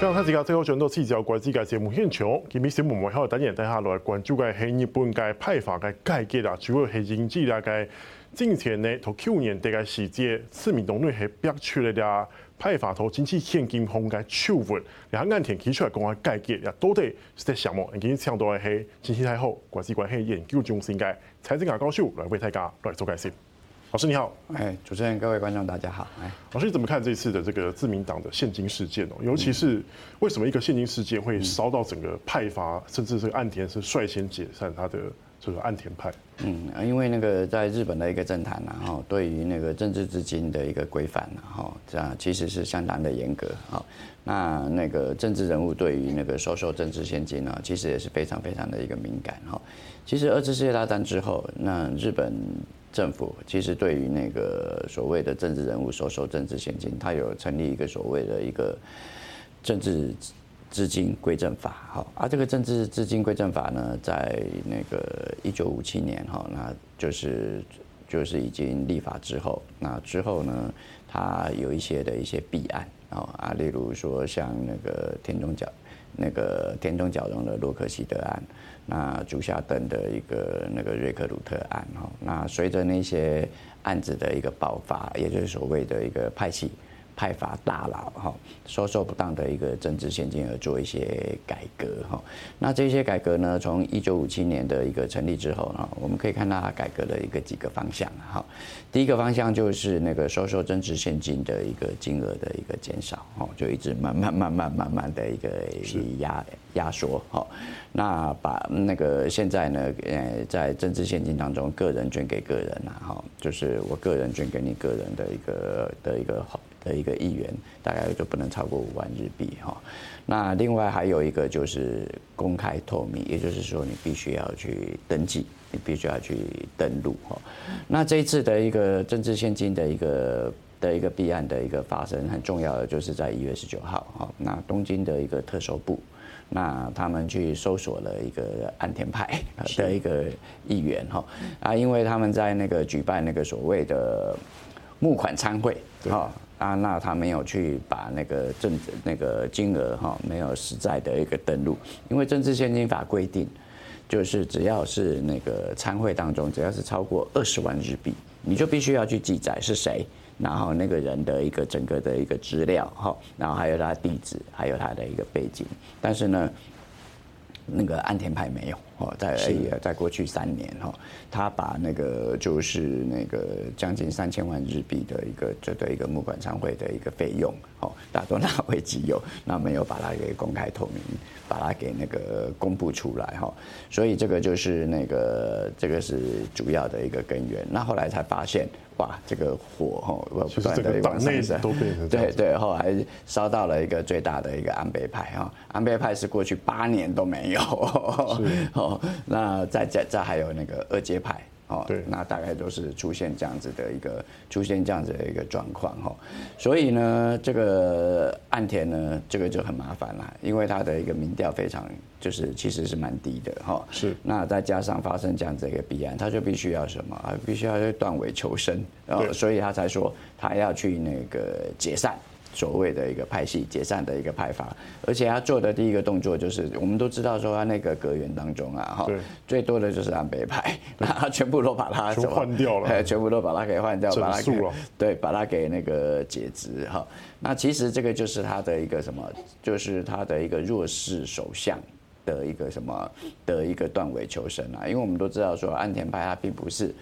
刚才自家最后转到聚焦国际嘅节目现场，今日新闻幕后等下带下来关注嘅系日本嘅派发嘅改革啊，主要系经济啦嘅。之前呢，同去年底嘅时节，自民党内系逼出嚟嘅派发同经济现金风嘅丑闻，然后岸田提出来讲嘅改革，也到底是在什么？今日请到嘅系经济太后国际关系研究中心嘅蔡正雅教授来为大家来做解释。老师你好，哎，主持人，各位观众大家好，哎，老师你怎么看这次的这个自民党的现金事件哦？尤其是为什么一个现金事件会烧到整个派发，甚至这个岸田是率先解散他的这个岸田派？嗯，因为那个在日本的一个政坛然后对于那个政治资金的一个规范然后这样其实是相当的严格啊。那那个政治人物对于那个收受政治现金呢，其实也是非常非常的一个敏感哈。其实二次世界大战之后，那日本。政府其实对于那个所谓的政治人物收受政治现金，他有成立一个所谓的一个政治资金归正法，哈，而这个政治资金归正法呢，在那个一九五七年，哈，那就是就是已经立法之后，那之后呢，他有一些的一些弊案，啊，例如说像那个田中角。那个田中角荣的洛克希德案，那竹下登的一个那个瑞克鲁特案哈，那随着那些案子的一个爆发，也就是所谓的一个派系。派发大佬哈，收受不当的一个政治现金而做一些改革哈，那这些改革呢，从一九五七年的一个成立之后呢，我们可以看到它改革的一个几个方向哈。第一个方向就是那个收受政治现金的一个金额的一个减少哈，就一直慢慢慢慢慢慢的一个压压缩哈。那把那个现在呢，呃，在政治现金当中，个人捐给个人呐哈，就是我个人捐给你个人的一个的一个好。的一个议员大概就不能超过五万日币哈，那另外还有一个就是公开透明，也就是说你必须要去登记，你必须要去登录哈。那这一次的一个政治现金的一个的一个弊案的一个发生，很重要的就是在一月十九号哈，那东京的一个特搜部，那他们去搜索了一个安田派的一个议员哈，啊，因为他们在那个举办那个所谓的募款参会哈。啊，那他没有去把那个政那个金额哈，没有实在的一个登录，因为政治献金法规定，就是只要是那个参会当中，只要是超过二十万日币，你就必须要去记载是谁，然后那个人的一个整个的一个资料哈，然后还有他地址，还有他的一个背景，但是呢。那个安田派没有哦，在在过去三年哈，他把那个就是那个将近三千万日币的一个这的一个募款商会的一个费用哦，大多纳为己有，那没有把它给公开透明，把它给那个公布出来哈，所以这个就是那个这个是主要的一个根源。那后来才发现。哇，这个火哈不断的往上升，对对，后来烧到了一个最大的一个安倍派哈，安倍派是过去八年都没有，哦，那再再再还有那个二阶派。哦，对，那大概都是出现这样子的一个出现这样子的一个状况哈，所以呢，这个岸田呢，这个就很麻烦了，因为他的一个民调非常就是其实是蛮低的哈，是，那再加上发生这样子一个弊案，他就必须要什么？啊？必须要去断尾求生，然后所以他才说他要去那个解散。所谓的一个派系解散的一个派法，而且他做的第一个动作就是，我们都知道说他那个阁员当中啊，哈，最多的就是安倍派，那 他全部都把他换掉了，全部都把他给换掉，把他给对，把他给那个解职哈。那其实这个就是他的一个什么，就是他的一个弱势首相的一个什么的一个断尾求生啊，因为我们都知道说安田派他并不是。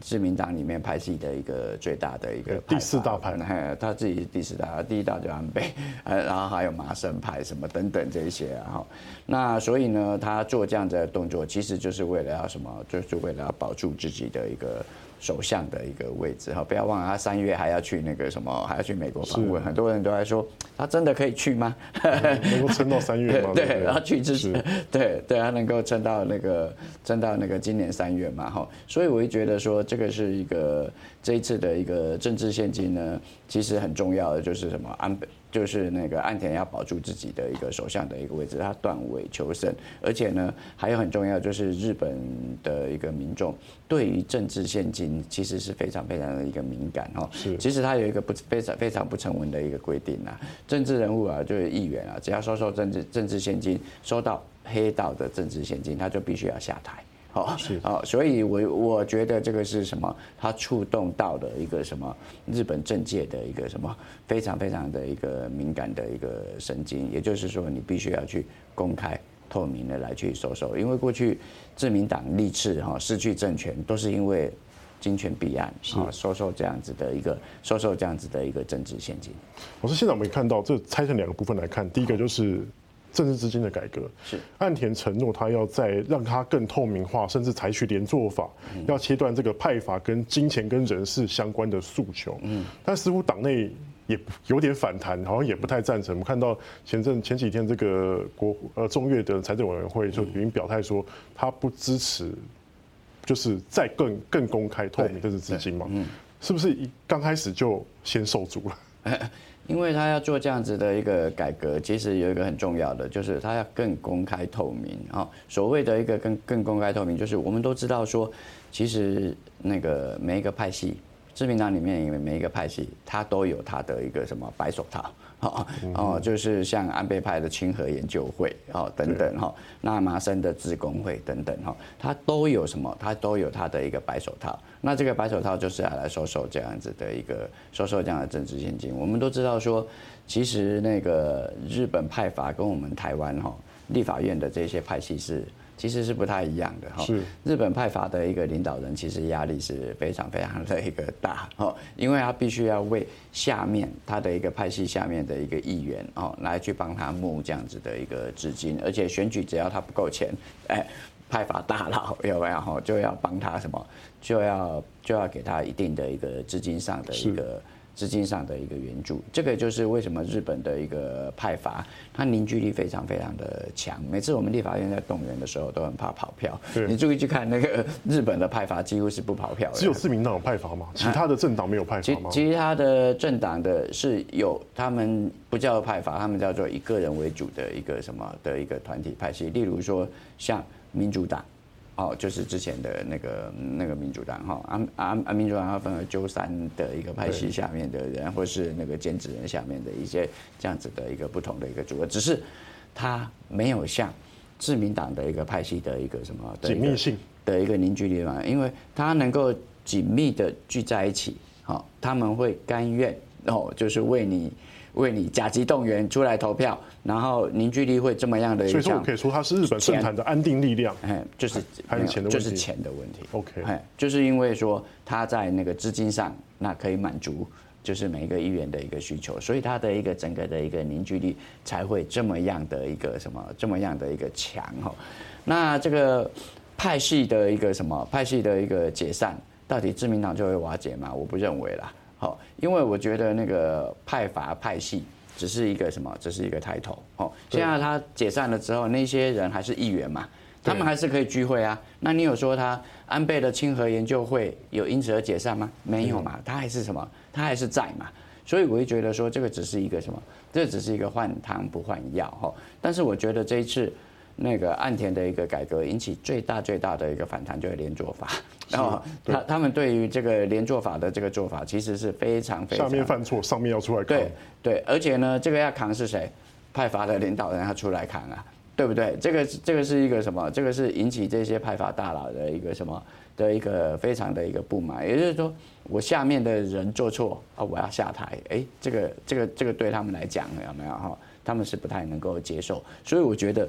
自民党里面派系的一个最大的一个第四大派，他自己是第四大，第一大就安倍，然后还有麻生派什么等等这一些，然后那所以呢，他做这样子的动作，其实就是为了要什么，就是为了要保住自己的一个。首相的一个位置哈，不要忘了他三月还要去那个什么，还要去美国访问。很多人都在说，他真的可以去吗？能够撑到三月吗？对，然后去之前，对对，他能够撑到那个撑到那个今年三月嘛哈。所以我就觉得说，这个是一个这一次的一个政治献金呢，其实很重要的就是什么安倍。就是那个岸田要保住自己的一个首相的一个位置，他断尾求生，而且呢，还有很重要就是日本的一个民众对于政治献金其实是非常非常的一个敏感哦。是，其实他有一个不非常非常不成文的一个规定啊，政治人物啊，就是议员啊，只要收受政治政治献金，收到黑道的政治献金，他就必须要下台。哦，是哦，所以我我觉得这个是什么？它触动到了一个什么？日本政界的一个什么非常非常的一个敏感的一个神经，也就是说，你必须要去公开透明的来去收受，因为过去自民党历次哈失去政权，都是因为金权弊案啊，收受这样子的一个收受这样子的一个政治现金。我说现在我们看到这拆成两个部分来看，第一个就是。政治资金的改革是岸田承诺，他要在让它更透明化，甚至采取连坐法，要切断这个派阀跟金钱跟人事相关的诉求。嗯，但似乎党内也有点反弹，好像也不太赞成。我们看到前阵前几天这个国呃中越的财政委员会就已经表态说，他不支持，就是再更更公开透明政治资金嘛。嗯，是不是一刚开始就先受阻了？因为他要做这样子的一个改革，其实有一个很重要的，就是他要更公开透明啊。所谓的一个更更公开透明，就是我们都知道说，其实那个每一个派系，自民党里面每一个派系，他都有他的一个什么白手套。哦哦，就是像安倍派的清和研究会哦等等哈，那麻生的自工会等等哈，他都有什么？他都有他的一个白手套。那这个白手套就是要来收受这样子的一个收受这样的政治现金。我们都知道说，其实那个日本派阀跟我们台湾哈立法院的这些派系是。其实是不太一样的哈。是日本派阀的一个领导人，其实压力是非常非常的一个大哦，因为他必须要为下面他的一个派系下面的一个议员哦，来去帮他募这样子的一个资金，而且选举只要他不够钱，哎，派阀大佬 有没有哈，就要帮他什么，就要就要给他一定的一个资金上的一个。资金上的一个援助，这个就是为什么日本的一个派阀，它凝聚力非常非常的强。每次我们立法院在动员的时候，都很怕跑票。你注意去看那个日本的派阀，几乎是不跑票的。只有自民党有派阀吗？其他的政党没有派阀吗？其他的政党的是有，他们不叫派阀，他们叫做以个人为主的一个什么的一个团体派系。例如说，像民主党。哦，就是之前的那个那个民主党哈，啊啊啊，民主党要分为鸠山的一个派系下面的人，或是那个兼职人下面的一些这样子的一个不同的一个组合，只是他没有像自民党的一个派系的一个什么紧密性的一个凝聚力嘛，因为他能够紧密的聚在一起，好，他们会甘愿哦，就是为你。为你甲级动员出来投票，然后凝聚力会这么样的，所以说我可以说它是日本政坛的安定力量。哎，就是还是钱的问题，就是钱的问题。OK，哎，就是因为说他在那个资金上，那可以满足就是每一个议员的一个需求，所以他的一个整个的一个凝聚力才会这么样的一个什么这么样的一个强哈。那这个派系的一个什么派系的一个解散，到底自民党就会瓦解吗？我不认为啦。好，因为我觉得那个派阀派系只是一个什么，只是一个抬头。哦，现在他解散了之后，那些人还是议员嘛，他们还是可以聚会啊。那你有说他安倍的清和研究会有因此而解散吗？没有嘛，他还是什么，他还是在嘛。所以我会觉得说，这个只是一个什么，这只是一个换汤不换药。哈，但是我觉得这一次。那个岸田的一个改革引起最大最大的一个反弹，就是连坐法。然后他他们对于这个连坐法的这个做法，其实是非常非常。下面犯错，上面要出来扛。对对，而且呢，这个要扛是谁？派阀的领导人要出来扛啊，对不对？这个这个是一个什么？这个是引起这些派阀大佬的一个什么的一个非常的一个不满。也就是说，我下面的人做错啊，我要下台。哎，这个这个这个对他们来讲有没有哈？他们是不太能够接受。所以我觉得。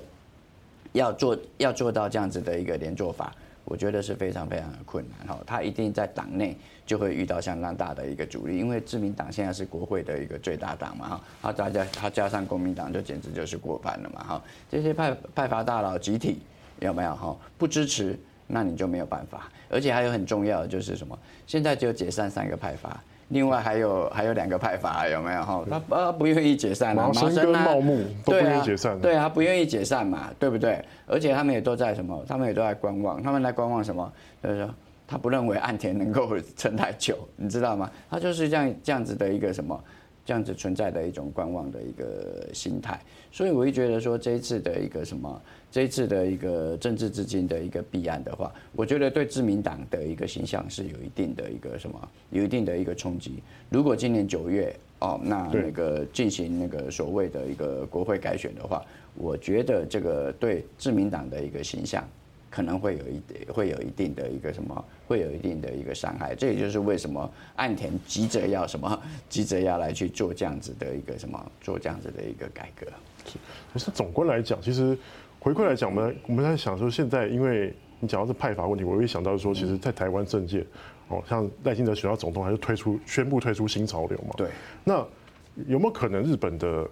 要做要做到这样子的一个连坐法，我觉得是非常非常的困难哈。他一定在党内就会遇到相当大的一个阻力，因为自民党现在是国会的一个最大党嘛哈，他大家他加上国民党就简直就是过半了嘛哈。这些派派阀大佬集体有没有哈？不支持，那你就没有办法。而且还有很重要的就是什么？现在只有解散三个派阀。另外还有还有两个派阀有没有哈？他呃不愿意解散啊，麻生跟茂木都不愿意解散。对啊，不愿意解散嘛，对不对？而且他们也都在什么？他们也都在观望。他们在观望什么？就是说他不认为岸田能够撑太久，你知道吗？他就是这样这样子的一个什么这样子存在的一种观望的一个心态。所以我会觉得说，这一次的一个什么，这一次的一个政治资金的一个弊案的话，我觉得对自民党的一个形象是有一定的一个什么，有一定的一个冲击。如果今年九月哦，那那个进行那个所谓的一个国会改选的话，我觉得这个对自民党的一个形象。可能会有一，会有一定的一个什么，会有一定的一个伤害。这也就是为什么岸田急着要什么，急着要来去做这样子的一个什么，做这样子的一个改革。是，可是总观来讲，其实回归来讲，我们我们在想说，现在因为你讲到是派阀问题，我会想到说，其实，在台湾政界，哦，像赖清德选到总统，还是推出宣布退出新潮流嘛？对。那有没有可能日本的？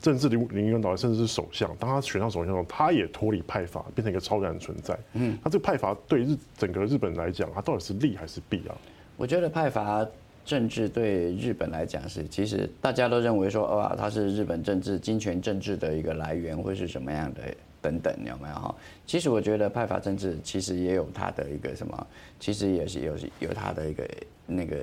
政治领领导人甚至是首相，当他选上首相的时候，他也脱离派阀，变成一个超然的存在。嗯，那这个派阀对日整个日本来讲，它到底是利还是弊啊？我觉得派阀政治对日本来讲是，其实大家都认为说，哇，它是日本政治金权政治的一个来源，会是什么样的等等，有没有哈？其实我觉得派阀政治其实也有它的一个什么，其实也是有有它的一个那个。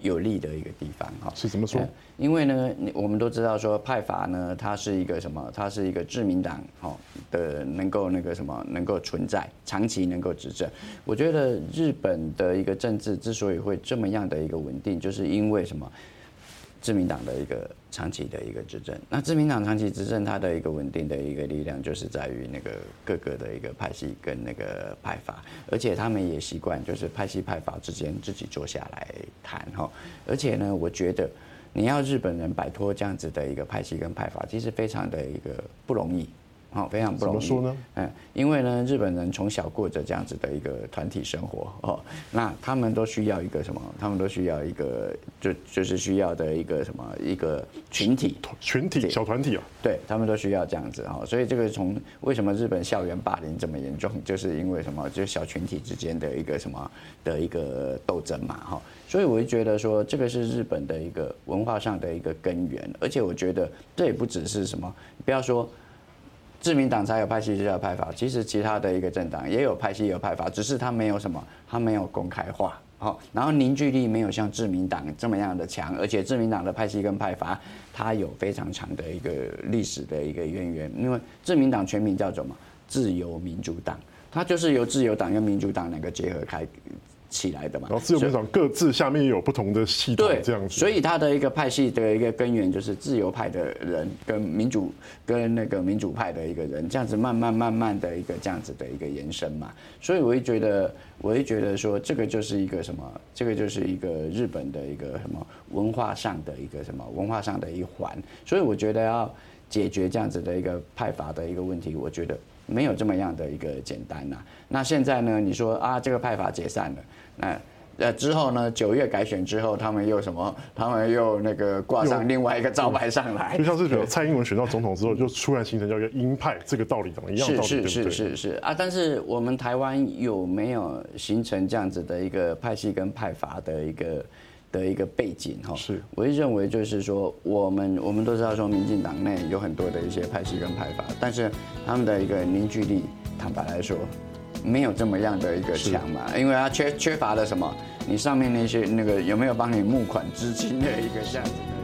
有利的一个地方哈，是怎么说？因为呢，我们都知道说派阀呢，它是一个什么？它是一个自民党哈的能够那个什么能够存在长期能够执政。我觉得日本的一个政治之所以会这么样的一个稳定，就是因为什么？自民党的一个长期的一个执政，那自民党长期执政，它的一个稳定的一个力量，就是在于那个各个的一个派系跟那个派阀，而且他们也习惯就是派系派阀之间自己坐下来谈哈，而且呢，我觉得你要日本人摆脱这样子的一个派系跟派阀，其实非常的一个不容易。好，非常不容易。怎么说呢？嗯，因为呢，日本人从小过着这样子的一个团体生活哦，那他们都需要一个什么？他们都需要一个，就就是需要的一个什么？一个群体，群体小团体啊。对，他们都需要这样子哈，所以这个从为什么日本校园霸凌这么严重，就是因为什么？就是小群体之间的一个什么的一个斗争嘛哈。所以我就觉得说，这个是日本的一个文化上的一个根源，而且我觉得这也不只是什么，不要说。自民党才有派系，才有派阀。其实其他的一个政党也有派系，有派阀，只是他没有什么，他没有公开化，好，然后凝聚力没有像自民党这么样的强，而且自民党的派系跟派阀，它有非常长的一个历史的一个渊源。因为自民党全名叫什么？自由民主党，它就是由自由党跟民主党两个结合开。起来的嘛，然后自由民主党各自下面也有不同的系统，这样子。所以它的一个派系的一个根源就是自由派的人跟民主跟那个民主派的一个人，这样子慢慢慢慢的一个这样子的一个延伸嘛。所以我会觉得，我会觉得说，这个就是一个什么？这个就是一个日本的一个什么文化上的一个什么文化上的一环。所以我觉得要解决这样子的一个派阀的一个问题，我觉得。没有这么样的一个简单呐、啊。那现在呢？你说啊，这个派法解散了，那呃之后呢？九月改选之后，他们又什么？他们又那个挂上另外一个招牌上来，就像是蔡英文选到总统之后，就突然形成叫一个鹰派，这个道理怎么一样？是是是是是啊。但是我们台湾有没有形成这样子的一个派系跟派阀的一个？的一个背景哈，是，我会认为就是说，我们我们都知道说，民进党内有很多的一些派系跟派阀，但是他们的一个凝聚力，坦白来说，没有这么样的一个强嘛，因为他缺缺乏了什么？你上面那些那个有没有帮你募款资金的一个这样子的？